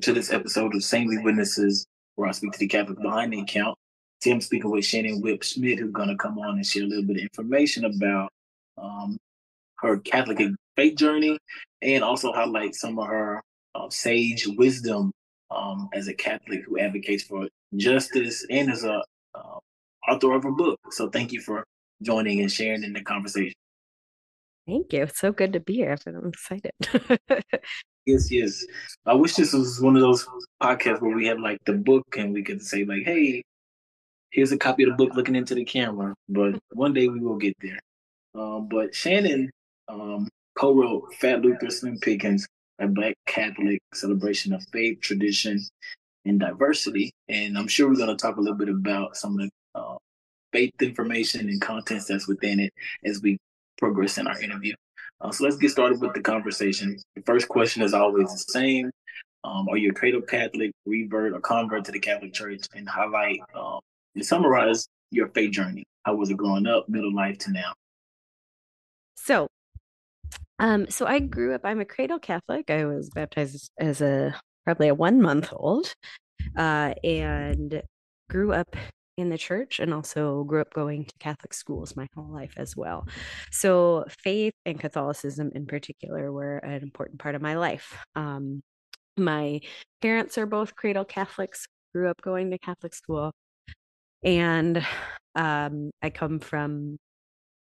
welcome to this episode of Saintly Witnesses, where I speak to the Catholic behind the account. Today I'm speaking with Shannon Wimp Schmidt, who's going to come on and share a little bit of information about um, her Catholic faith journey and also highlight some of her uh, sage wisdom um, as a Catholic who advocates for justice and as a uh, author of a book. So thank you for joining and sharing in the conversation. Thank you. It's so good to be here. I'm excited. yes, yes. I wish this was one of those podcasts where we had like the book and we could say like, "Hey, here's a copy of the book looking into the camera." But one day we will get there. Um, but Shannon um, co-wrote "Fat Luther, Slim Pickens: A Black Catholic Celebration of Faith, Tradition, and Diversity," and I'm sure we're going to talk a little bit about some of the uh, faith information and contents that's within it as we progress in our interview. Uh, so let's get started with the conversation. The first question is always the same. Um, are you a cradle Catholic, revert, or convert to the Catholic Church? And highlight um, and summarize your faith journey. How was it growing up, middle life to now? So, um, so I grew up. I'm a cradle Catholic. I was baptized as a probably a one month old, uh, and grew up in the church and also grew up going to Catholic schools my whole life as well. So, faith and Catholicism in particular were an important part of my life. Um, my parents are both cradle Catholics, grew up going to Catholic school. And um, I come from,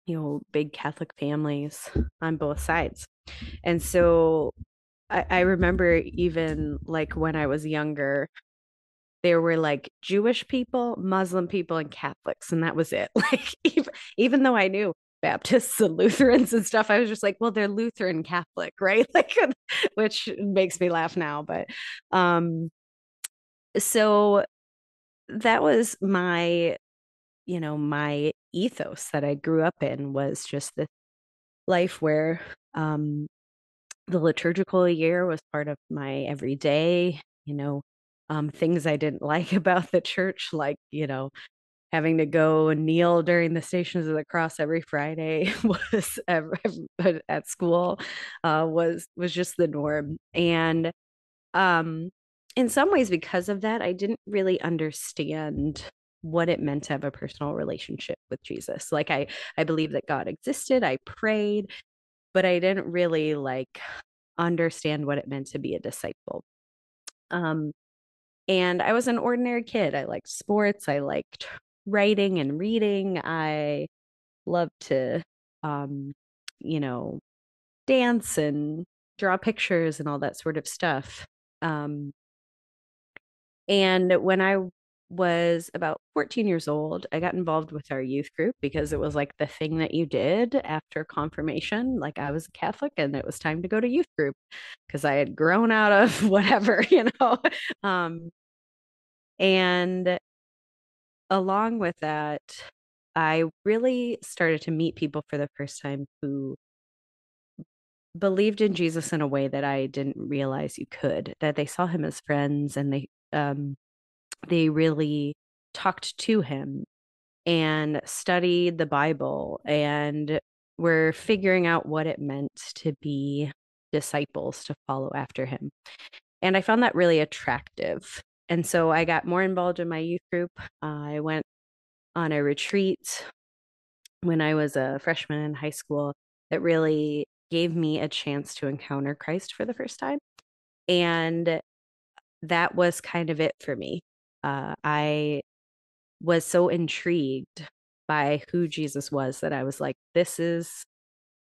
you know, big Catholic families on both sides. And so I, I remember even like when I was younger, there were like Jewish people, Muslim people, and Catholics, and that was it. Like even, even though I knew Baptists and Lutherans and stuff, I was just like, well, they're Lutheran Catholic, right? Like, which makes me laugh now. But um, so that was my, you know, my ethos that I grew up in was just the life where um the liturgical year was part of my everyday, you know, um, things I didn't like about the church, like, you know, having to go and kneel during the stations of the cross every Friday was at school uh, was was just the norm. And um, in some ways, because of that, I didn't really understand what it meant to have a personal relationship with Jesus. Like I I believe that God existed. I prayed, but I didn't really like understand what it meant to be a disciple. Um, and I was an ordinary kid. I liked sports. I liked writing and reading. I loved to, um, you know, dance and draw pictures and all that sort of stuff. Um, and when I was about 14 years old, I got involved with our youth group because it was like the thing that you did after confirmation. Like I was a Catholic and it was time to go to youth group because I had grown out of whatever, you know. Um, and along with that, I really started to meet people for the first time who believed in Jesus in a way that I didn't realize you could, that they saw him as friends and they um they really talked to him and studied the Bible and were figuring out what it meant to be disciples to follow after him. And I found that really attractive. And so I got more involved in my youth group. Uh, I went on a retreat when I was a freshman in high school that really gave me a chance to encounter Christ for the first time. And that was kind of it for me. Uh, I was so intrigued by who Jesus was that I was like, this is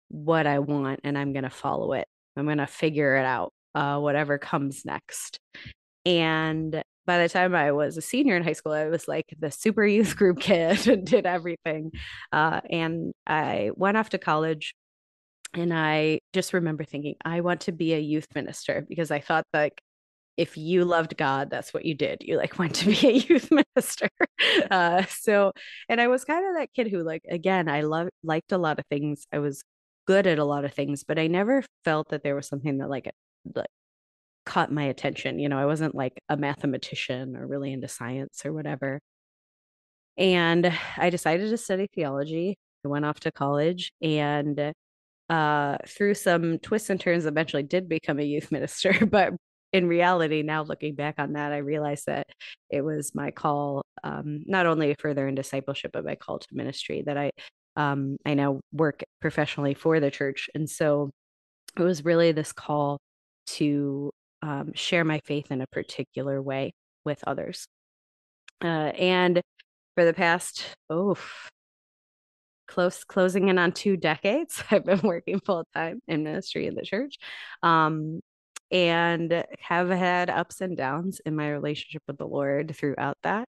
what I want, and I'm going to follow it. I'm going to figure it out, uh, whatever comes next. And by the time I was a senior in high school, I was like the super youth group kid and did everything. Uh, and I went off to college and I just remember thinking, I want to be a youth minister because I thought like if you loved God, that's what you did. You like went to be a youth minister. Uh, so, and I was kind of that kid who, like, again, I loved liked a lot of things. I was good at a lot of things, but I never felt that there was something that like, like caught my attention. You know, I wasn't like a mathematician or really into science or whatever. And I decided to study theology. I went off to college and uh, through some twists and turns, eventually did become a youth minister. But in reality, now looking back on that, I realized that it was my call, um, not only further in discipleship, but my call to ministry that I, um, I now work professionally for the church. And so it was really this call to um, share my faith in a particular way with others. Uh, and for the past, oh, close closing in on two decades, I've been working full time in ministry in the church. Um, and have had ups and downs in my relationship with the Lord throughout that.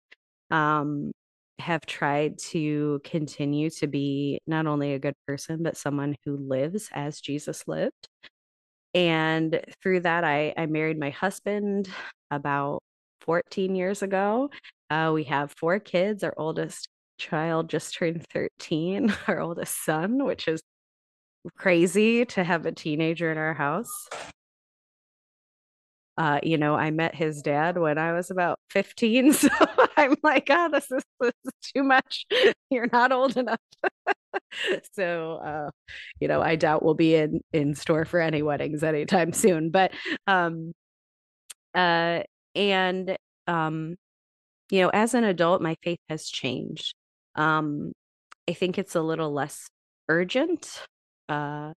Um, have tried to continue to be not only a good person, but someone who lives as Jesus lived. And through that, I, I married my husband about 14 years ago. Uh, we have four kids. Our oldest child just turned 13, our oldest son, which is crazy to have a teenager in our house. Uh, you know, I met his dad when I was about 15. So I'm like, oh, this is, this is too much. You're not old enough. so, uh, you know, I doubt we'll be in, in store for any weddings anytime soon. But, um, uh, and, um, you know, as an adult, my faith has changed. Um, I think it's a little less urgent. Uh,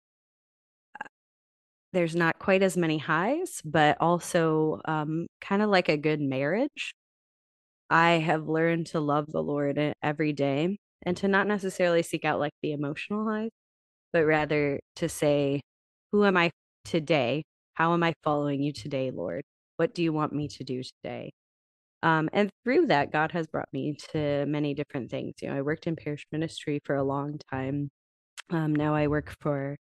there's not quite as many highs, but also um, kind of like a good marriage. I have learned to love the Lord every day and to not necessarily seek out like the emotional highs, but rather to say, Who am I today? How am I following you today, Lord? What do you want me to do today? Um, and through that, God has brought me to many different things. You know, I worked in parish ministry for a long time. Um, now I work for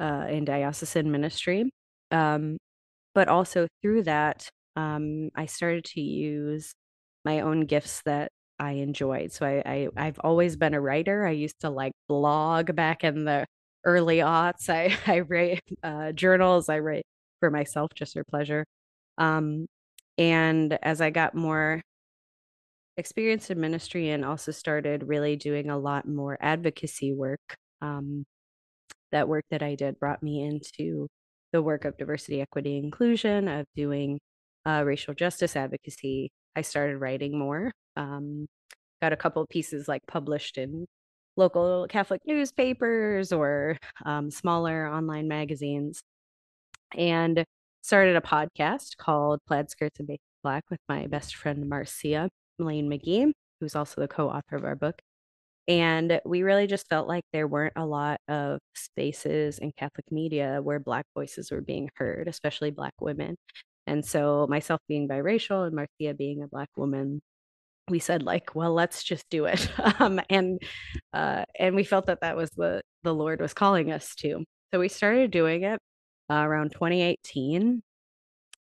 uh, in diocesan ministry. Um, but also through that, um, I started to use my own gifts that I enjoyed. So I, I have always been a writer. I used to like blog back in the early aughts. I I write uh, journals. I write for myself just for pleasure. Um, and as I got more experience in ministry and also started really doing a lot more advocacy work, um, that work that I did brought me into the work of diversity, equity, inclusion, of doing uh, racial justice advocacy. I started writing more. Um, got a couple of pieces like published in local Catholic newspapers or um, smaller online magazines, and started a podcast called Plaid Skirts and Basic Black with my best friend Marcia Lane McGee, who's also the co-author of our book. And we really just felt like there weren't a lot of spaces in Catholic media where Black voices were being heard, especially Black women. And so, myself being biracial and Marcia being a Black woman, we said like, well, let's just do it. um, and uh, and we felt that that was the the Lord was calling us to. So we started doing it uh, around 2018,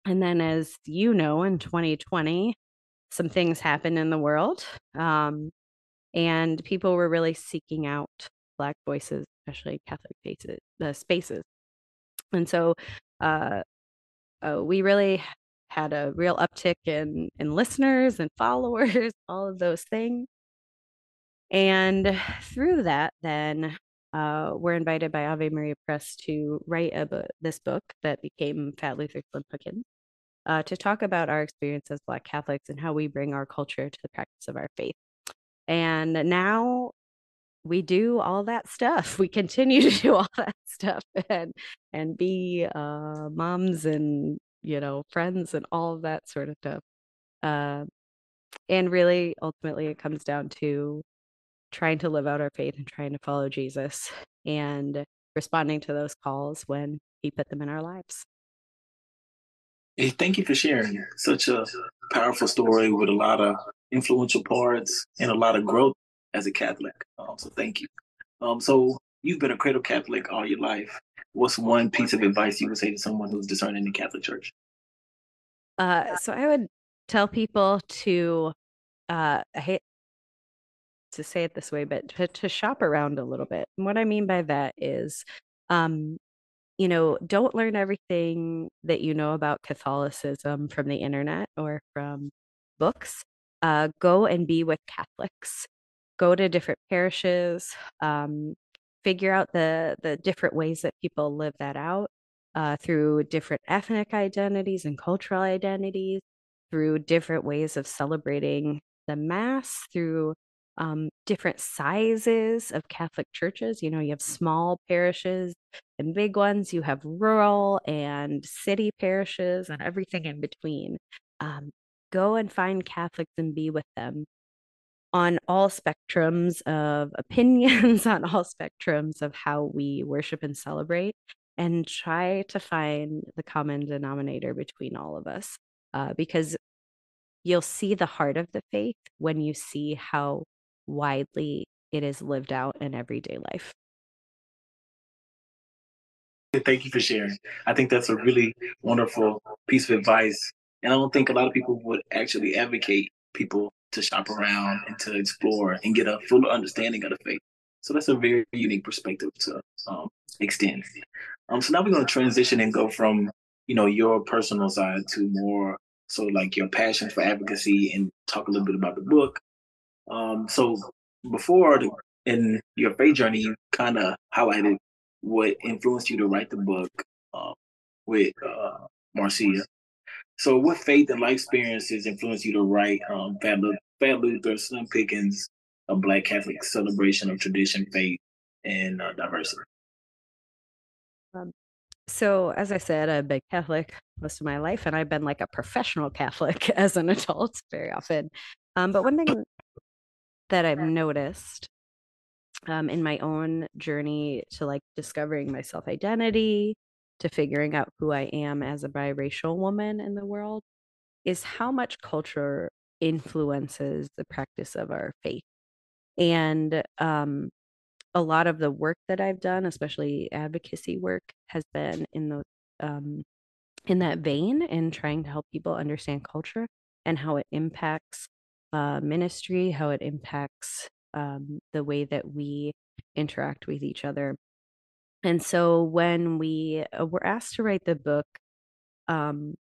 and then, as you know, in 2020, some things happened in the world. Um, and people were really seeking out black voices especially catholic faces uh, spaces and so uh, uh, we really had a real uptick in in listeners and followers all of those things and through that then uh, we're invited by Ave Maria Press to write a bu- this book that became Fat Luther Slim Pickens uh, to talk about our experience as Black Catholics and how we bring our culture to the practice of our faith. And now we do all that stuff. We continue to do all that stuff and and be uh, moms and you know friends and all of that sort of stuff. Uh, and really, ultimately, it comes down to trying to live out our faith and trying to follow Jesus and responding to those calls when He put them in our lives. Hey, thank you for sharing such a powerful story with a lot of influential parts and a lot of growth as a Catholic. Um, so thank you. Um, so you've been a cradle Catholic all your life. What's one piece of advice you would say to someone who's discerning the Catholic Church? Uh, so I would tell people to, uh, I hate to say it this way, but to, to shop around a little bit. And what I mean by that is, um, you know, don't learn everything that you know about Catholicism from the internet or from books uh, go and be with Catholics, go to different parishes, um, figure out the the different ways that people live that out, uh, through different ethnic identities and cultural identities, through different ways of celebrating the Mass, through um, different sizes of Catholic churches. You know, you have small parishes and big ones, you have rural and city parishes, and everything in between. Um, go and find Catholics and be with them on all spectrums of opinions, on all spectrums of how we worship and celebrate, and try to find the common denominator between all of us. Uh, because you'll see the heart of the faith when you see how widely it is lived out in everyday life. Thank you for sharing. I think that's a really wonderful piece of advice. And I don't think a lot of people would actually advocate people to shop around and to explore and get a fuller understanding of the faith. So that's a very unique perspective to um, extend. Um, so now we're going to transition and go from you know your personal side to more so like your passion for advocacy and talk a little bit about the book. Um, so before the, in your faith journey, you kind of highlighted what influenced you to write the book uh, with uh, Marcia. So, what faith and life experiences influenced you to write um, Luther, Fat Luther, Slim Pickens, a Black Catholic celebration of tradition, faith, and uh, diversity? Um, so, as I said, I've been Catholic most of my life, and I've been like a professional Catholic as an adult very often. Um, but one thing that I've noticed um, in my own journey to like discovering my self identity, to figuring out who I am as a biracial woman in the world, is how much culture influences the practice of our faith. And um, a lot of the work that I've done, especially advocacy work, has been in the um, in that vein and trying to help people understand culture and how it impacts uh, ministry, how it impacts um, the way that we interact with each other. And so when we uh, were asked to write the book, um,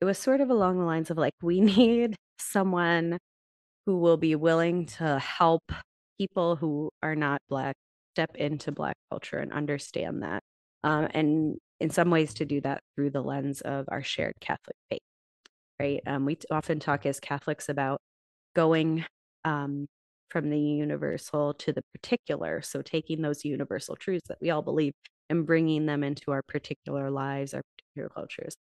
it was sort of along the lines of like, we need someone who will be willing to help people who are not Black step into Black culture and understand that. Um, and in some ways, to do that through the lens of our shared Catholic faith, right? Um, we often talk as Catholics about going um, from the universal to the particular. So taking those universal truths that we all believe and bringing them into our particular lives, our particular cultures.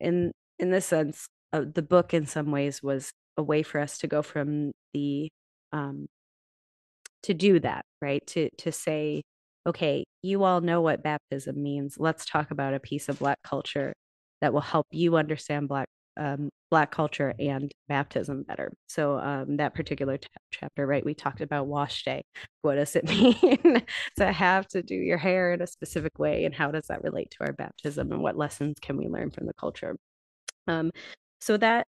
In in this sense, uh, the book in some ways was a way for us to go from the um, to do that, right? To to say, okay, you all know what baptism means. Let's talk about a piece of Black culture that will help you understand Black um, Black culture and baptism better. So um, that particular t- chapter, right? We talked about wash day. What does it mean to have to do your hair in a specific way, and how does that relate to our baptism, and what lessons can we learn from the culture? Um, so that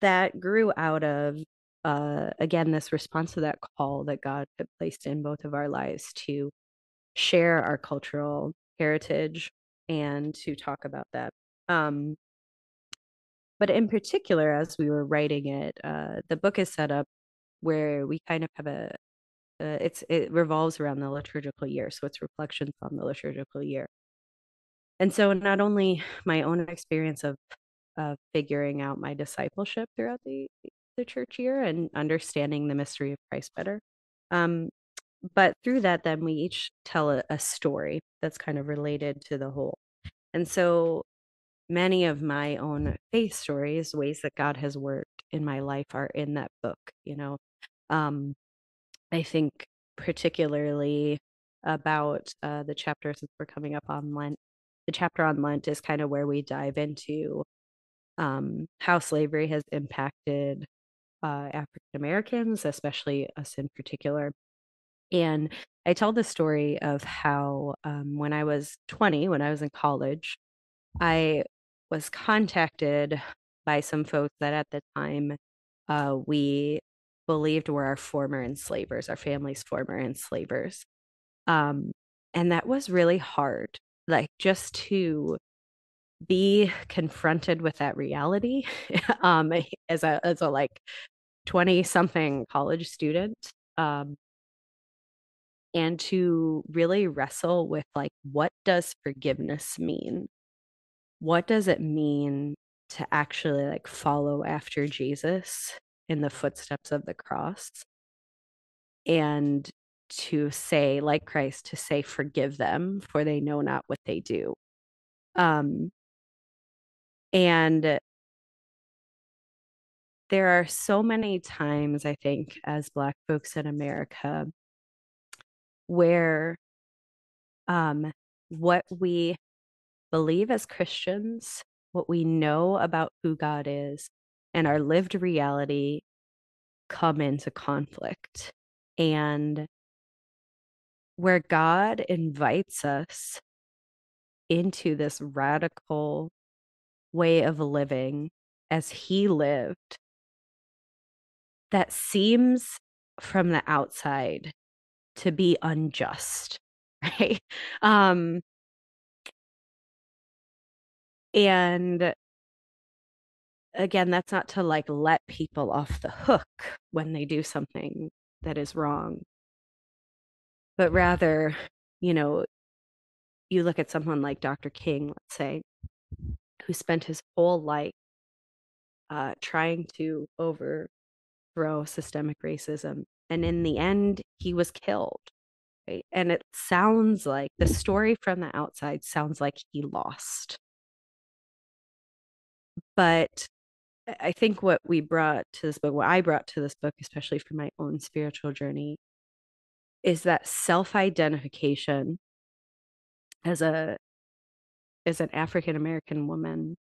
that grew out of uh, again this response to that call that God had placed in both of our lives to share our cultural heritage and to talk about that. Um, but in particular, as we were writing it, uh, the book is set up where we kind of have a uh, it's it revolves around the liturgical year, so it's reflections on the liturgical year. And so, not only my own experience of of figuring out my discipleship throughout the the church year and understanding the mystery of Christ better, um, but through that, then we each tell a, a story that's kind of related to the whole. And so, many of my own faith stories, ways that God has worked in my life, are in that book. You know, um, I think particularly about uh, the chapter since we're coming up on Lent. The chapter on Lent is kind of where we dive into um, how slavery has impacted uh, African Americans, especially us in particular. And I tell the story of how um, when I was 20, when I was in college, I was contacted by some folks that at the time uh, we believed were our former enslavers, our family's former enslavers. Um, and that was really hard, like just to be confronted with that reality um, as a as a like 20 something college student um, and to really wrestle with like what does forgiveness mean what does it mean to actually like follow after jesus in the footsteps of the cross? And to say like christ to say forgive them for they know not what they do. Um and there are so many times i think as black folks in america where um, what we believe as Christians, what we know about who God is, and our lived reality come into conflict. And where God invites us into this radical way of living as He lived, that seems from the outside to be unjust right um and again that's not to like let people off the hook when they do something that is wrong. But rather you know you look at someone like dr king let's say who spent his whole life uh, trying to overthrow systemic racism and in the end he was killed right? And it sounds like the story from the outside sounds like he lost but i think what we brought to this book what i brought to this book especially for my own spiritual journey is that self-identification as a as an african american woman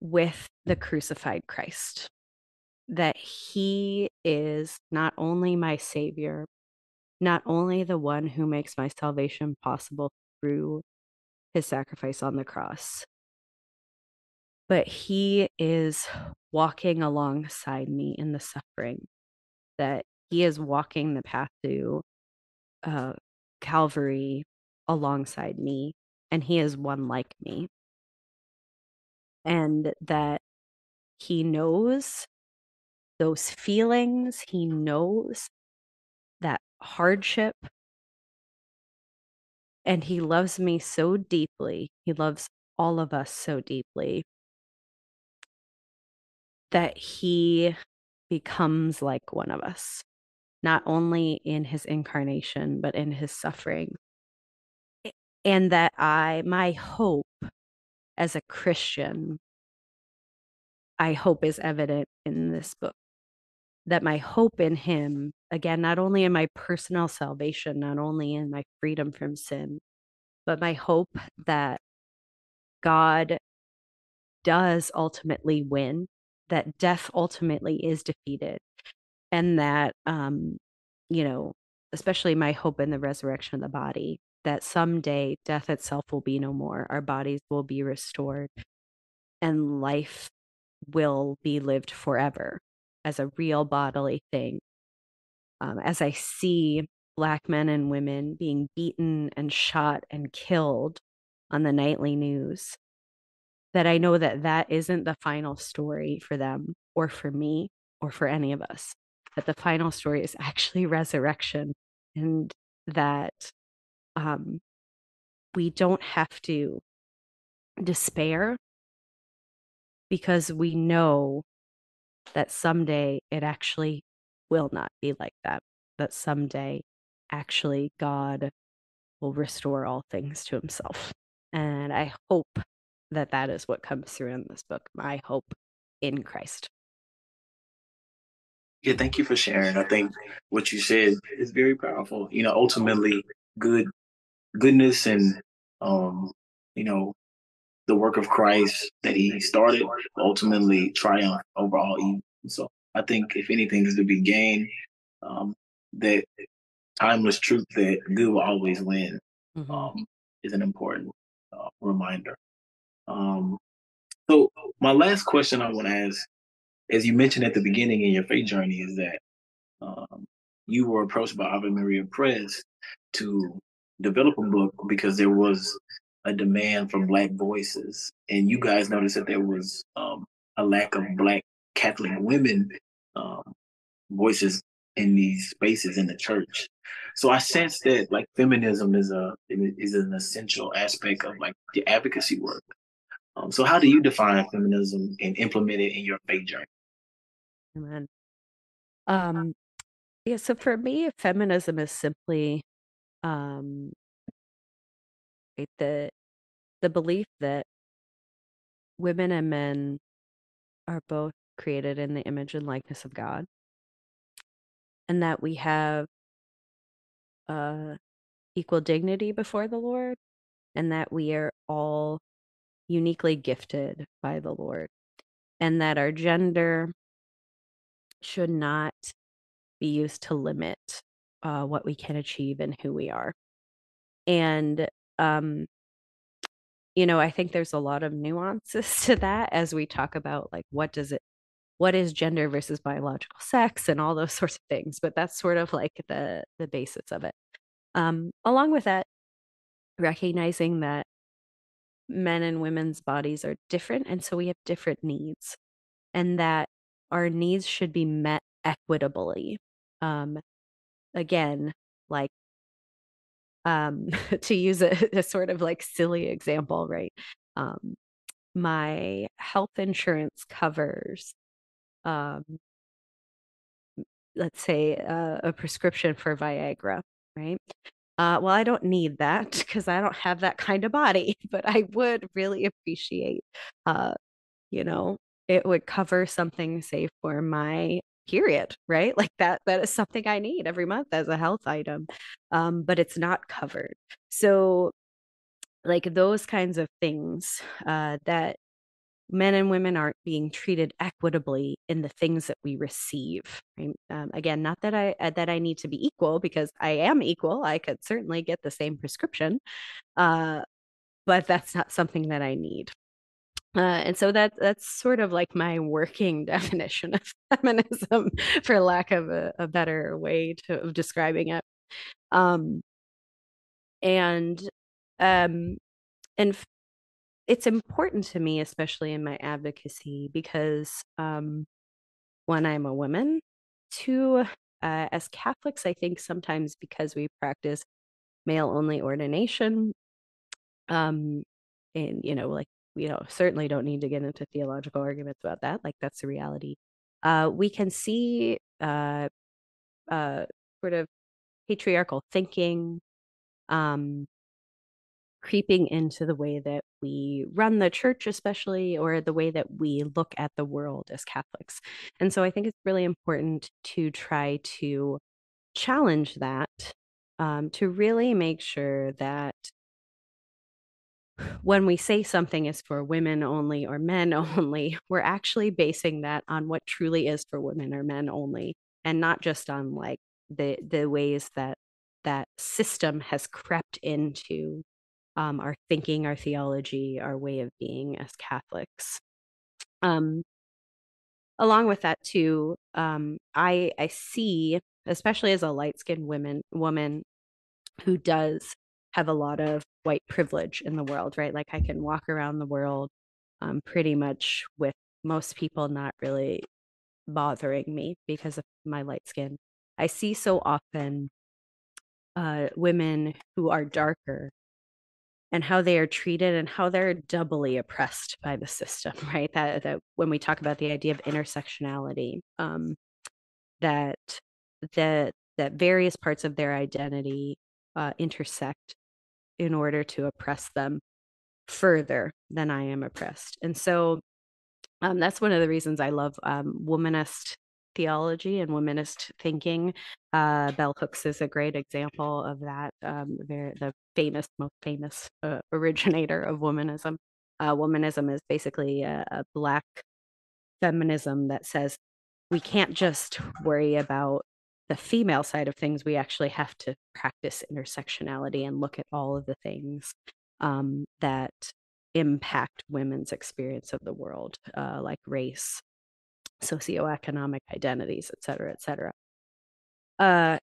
with the crucified christ that he is not only my savior not only the one who makes my salvation possible through his sacrifice on the cross, but he is walking alongside me in the suffering, that he is walking the path to uh, Calvary alongside me, and he is one like me. And that he knows those feelings, he knows that hardship. And he loves me so deeply. He loves all of us so deeply that he becomes like one of us, not only in his incarnation, but in his suffering. And that I, my hope as a Christian, I hope is evident in this book that my hope in him, again, not only in my personal salvation, not only in my freedom from sin, but my hope that God does ultimately win, that death ultimately is defeated, and that, um, you know, especially my hope in the resurrection of the body, that someday death itself will be no more, our bodies will be restored, and life will be lived forever as a real bodily thing. Um, as I see Black men and women being beaten and shot and killed on the nightly news, that I know that that isn't the final story for them or for me or for any of us. That the final story is actually resurrection and that um, we don't have to despair because we know that someday it actually will not be like that. That someday actually God will restore all things to himself. And I hope that that is what comes through in this book. My hope in Christ. Yeah, thank you for sharing. I think what you said is very powerful. You know, ultimately, good goodness and um, you know, the work of Christ that he started ultimately triumph over all evil. So I think if anything is to be gained, um, that timeless truth that good will always win mm-hmm. um, is an important uh, reminder. Um, so my last question I want to ask, as you mentioned at the beginning in your faith journey, is that um, you were approached by Ave Maria Press to develop a book because there was a demand for Black voices, and you guys noticed that there was um, a lack of Black Catholic women um, voices in these spaces in the church. So I sense that like feminism is a is an essential aspect of like the advocacy work. Um, so how do you define feminism and implement it in your faith journey? Amen. Um, yeah, so for me, feminism is simply um, the the belief that women and men are both created in the image and likeness of God, and that we have uh, equal dignity before the Lord, and that we are all uniquely gifted by the Lord, and that our gender should not be used to limit uh, what we can achieve and who we are. And, um, you know, I think there's a lot of nuances to that as we talk about like what does it what is gender versus biological sex and all those sorts of things but that's sort of like the the basis of it um, along with that recognizing that men and women's bodies are different and so we have different needs and that our needs should be met equitably um, again like um, to use a, a, sort of like silly example right um, my health insurance covers um, let's say uh, a prescription for viagra right uh, well i don't need that because i don't have that kind of body but i would really appreciate uh, you know it would cover something say for my period right? Like that that is something i need every month as a health item um, but it's not covered. So like those kinds of things uh, that men and women aren't being treated equitably in the things that we receive right? um, again not that i uh, that i need to be equal because i am equal i could certainly get the same prescription uh, but that's not something that i need uh, and so that that's sort of like my working definition of feminism, for lack of a, a better way to, of describing it. Um, and um, and it's important to me, especially in my advocacy, because um, one, I'm a woman. Two, uh, as Catholics, I think sometimes because we practice male only ordination, um, and you know, like you know, certainly don't need to get into theological arguments about that. Like that's the reality. Uh, we can see uh, uh, sort of patriarchal thinking um, creeping into the way that we run the church, especially, or the way that we look at the world as Catholics. And so I think it's really important to try to challenge that, um, to really make sure that when we say something is for women only or men only, we're actually basing that on what truly is for women or men only, and not just on like the the ways that that system has crept into um, our thinking, our theology, our way of being as Catholics. Um, along with that, too, um, I I see, especially as a light skinned woman woman who does have a lot of white privilege in the world, right? Like I can walk around the world um, pretty much with most people not really bothering me because of my light skin. I see so often uh, women who are darker and how they are treated and how they're doubly oppressed by the system, right? That, that when we talk about the idea of intersectionality, um, that that that various parts of their identity uh, intersect in order to oppress them further than I am oppressed. And so um, that's one of the reasons I love um, womanist theology and womanist thinking. Uh, Bell Hooks is a great example of that. Um, the famous, most famous uh, originator of womanism. Uh, womanism is basically a, a black feminism that says we can't just worry about the female side of things, we actually have to practice intersectionality and look at all of the things um, that impact women's experience of the world, uh, like race, socioeconomic identities, et cetera, et cetera. Uh,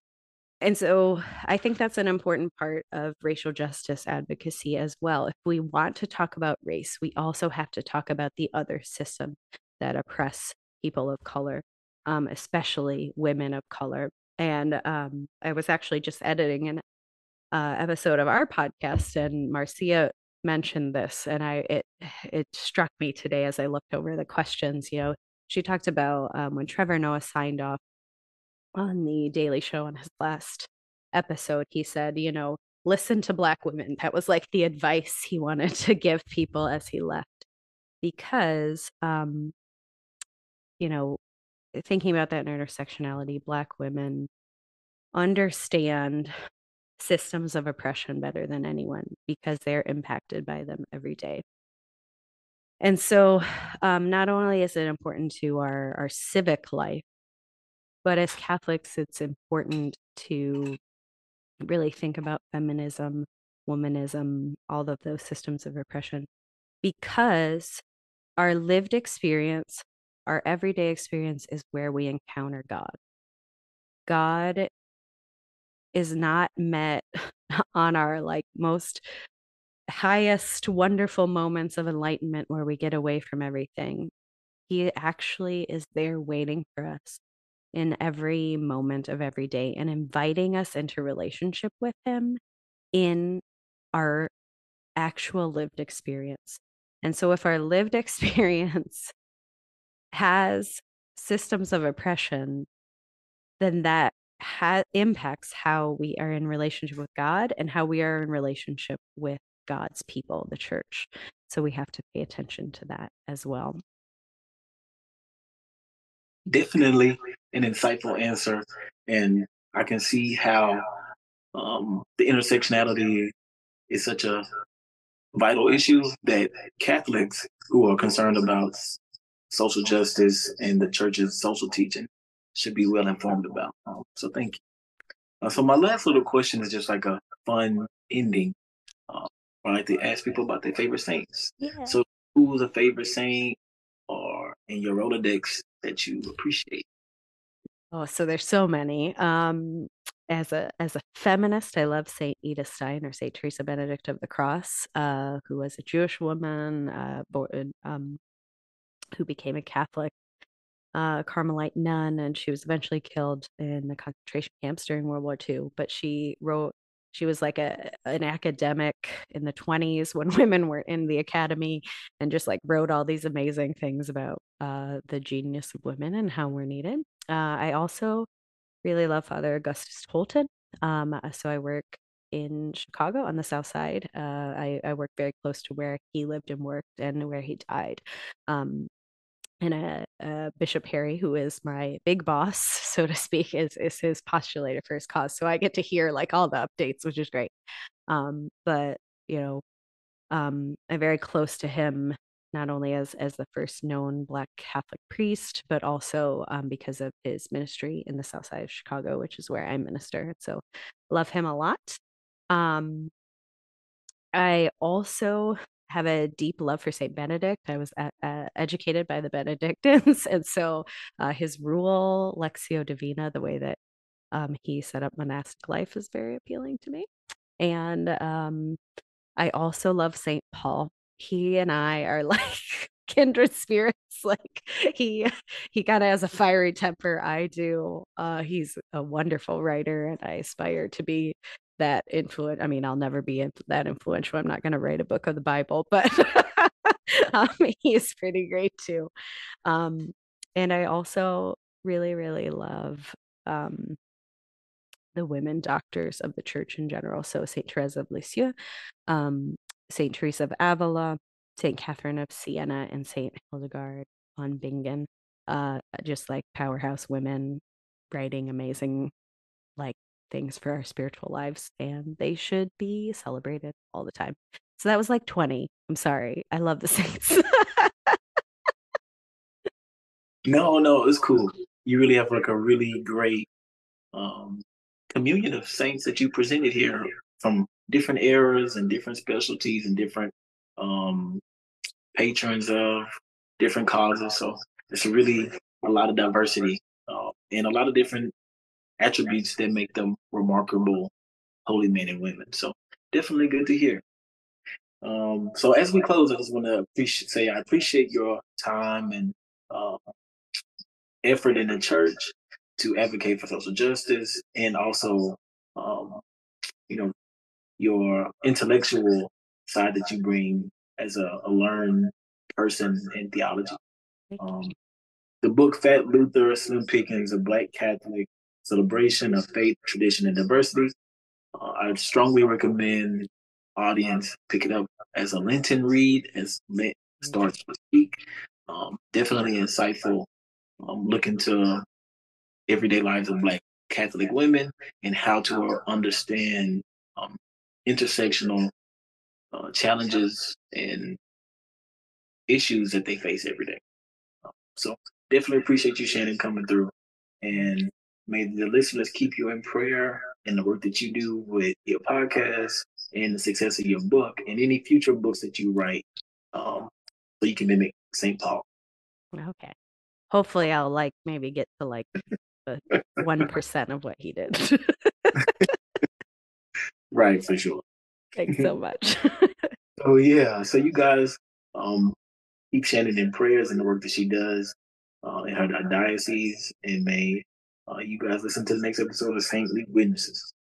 and so I think that's an important part of racial justice advocacy as well. If we want to talk about race, we also have to talk about the other system that oppress people of color, um, especially women of color, And um, I was actually just editing an uh, episode of our podcast, and Marcia mentioned this, and I it it struck me today as I looked over the questions. You know, she talked about um, when Trevor Noah signed off on the Daily Show on his last episode. He said, you know, listen to Black women. That was like the advice he wanted to give people as he left, because um, you know, thinking about that intersectionality, Black women understand systems of oppression better than anyone because they're impacted by them every day. And so, um, not only is it important to our, our civic life, but as Catholics, it's important to really think about feminism, womanism, all of those systems of oppression, because our lived experience, our everyday experience is where we encounter God. God is not met on our like most highest wonderful moments of enlightenment where we get away from everything. He actually is there waiting for us in every moment of every day and inviting us into relationship with him in our actual lived experience. And so if our lived experience has systems of oppression, then that ha- impacts how we are in relationship with God and how we are in relationship with God's people, the church. So we have to pay attention to that as well. Definitely an insightful answer. And I can see how um, the intersectionality is such a vital issue that Catholics who are concerned about social justice and the church's social teaching should be well informed about. Um, so thank you. Uh, so my last little question is just like a fun ending. I like to ask people about their favorite saints. Yeah. So who's a favorite saint or in your Rolodex that you appreciate? Oh, so there's so many. Um, as a as a feminist, I love Saint Edith Stein or Saint Teresa Benedict of the Cross, uh, who was a Jewish woman, uh, born, um, who became a Catholic uh, Carmelite nun, and she was eventually killed in the concentration camps during World War II. But she wrote, she was like a an academic in the 20s when women were in the academy, and just like wrote all these amazing things about uh, the genius of women and how we're needed. Uh, I also really love Father Augustus Tolton. Um, uh, so I work in Chicago on the South Side. Uh, I, I work very close to where he lived and worked and where he died. Um, and a, a, Bishop Perry, who is my big boss, so to speak, is is his postulator for his cause. So I get to hear like all the updates, which is great. Um, but you know, um, I'm very close to him, not only as as the first known Black Catholic priest, but also um, because of his ministry in the South Side of Chicago, which is where I minister. So love him a lot. Um, I also have a deep love for Saint Benedict. I was uh, uh, educated by the Benedictines, and so uh, his rule, Lectio Divina, the way that um, he set up monastic life, is very appealing to me. And um, I also love Saint Paul. He and I are like kindred spirits. Like he he kind of has a fiery temper. I do. Uh, he's a wonderful writer, and I aspire to be that influence. I mean, I'll never be that influential. I'm not going to write a book of the Bible, but um, he's pretty great too. Um, and I also really, really love um, the women doctors of the church in general. So Saint Teresa of Lisieux, um, Saint Teresa of Avila, Saint Catherine of Siena, and Saint Hildegard von Bingen. Uh, just like powerhouse women writing amazing like things for our spiritual lives and they should be celebrated all the time. So that was like 20. I'm sorry. I love the Saints. no, no, it's cool. You really have like a really great um, communion of saints that you presented here from different eras and different specialties and different um, patrons of different causes. So it's really a lot of diversity uh, and a lot of different attributes that make them remarkable holy men and women. So definitely good to hear. Um, so as we close, I just want to appreciate, say I appreciate your time and uh, effort in the church. to advocate for social justice and also, um, you know, your intellectual side that you bring as a, a learned person in theology. Um, the book Fat Luther, Slim Pickens, a Black Catholic celebration of faith, tradition, and diversity. Uh, I strongly recommend audience pick it up as a Lenten read as Lent starts to speak. Um, definitely insightful. Um, look into everyday lives of Black Catholic women and how to understand um, intersectional uh, challenges and issues that they face every day. So definitely appreciate you, Shannon, coming through. And may the listeners keep you in prayer and the work that you do with your podcast and the success of your book and any future books that you write um, so you can mimic St. Paul. Okay. Hopefully I'll like maybe get to like the one percent of what he did. right, for sure. Thanks so much. oh yeah. So you guys um keep Shannon in prayers and the work that she does uh, in her diocese and may uh, you guys listen to the next episode of Saintly Witnesses.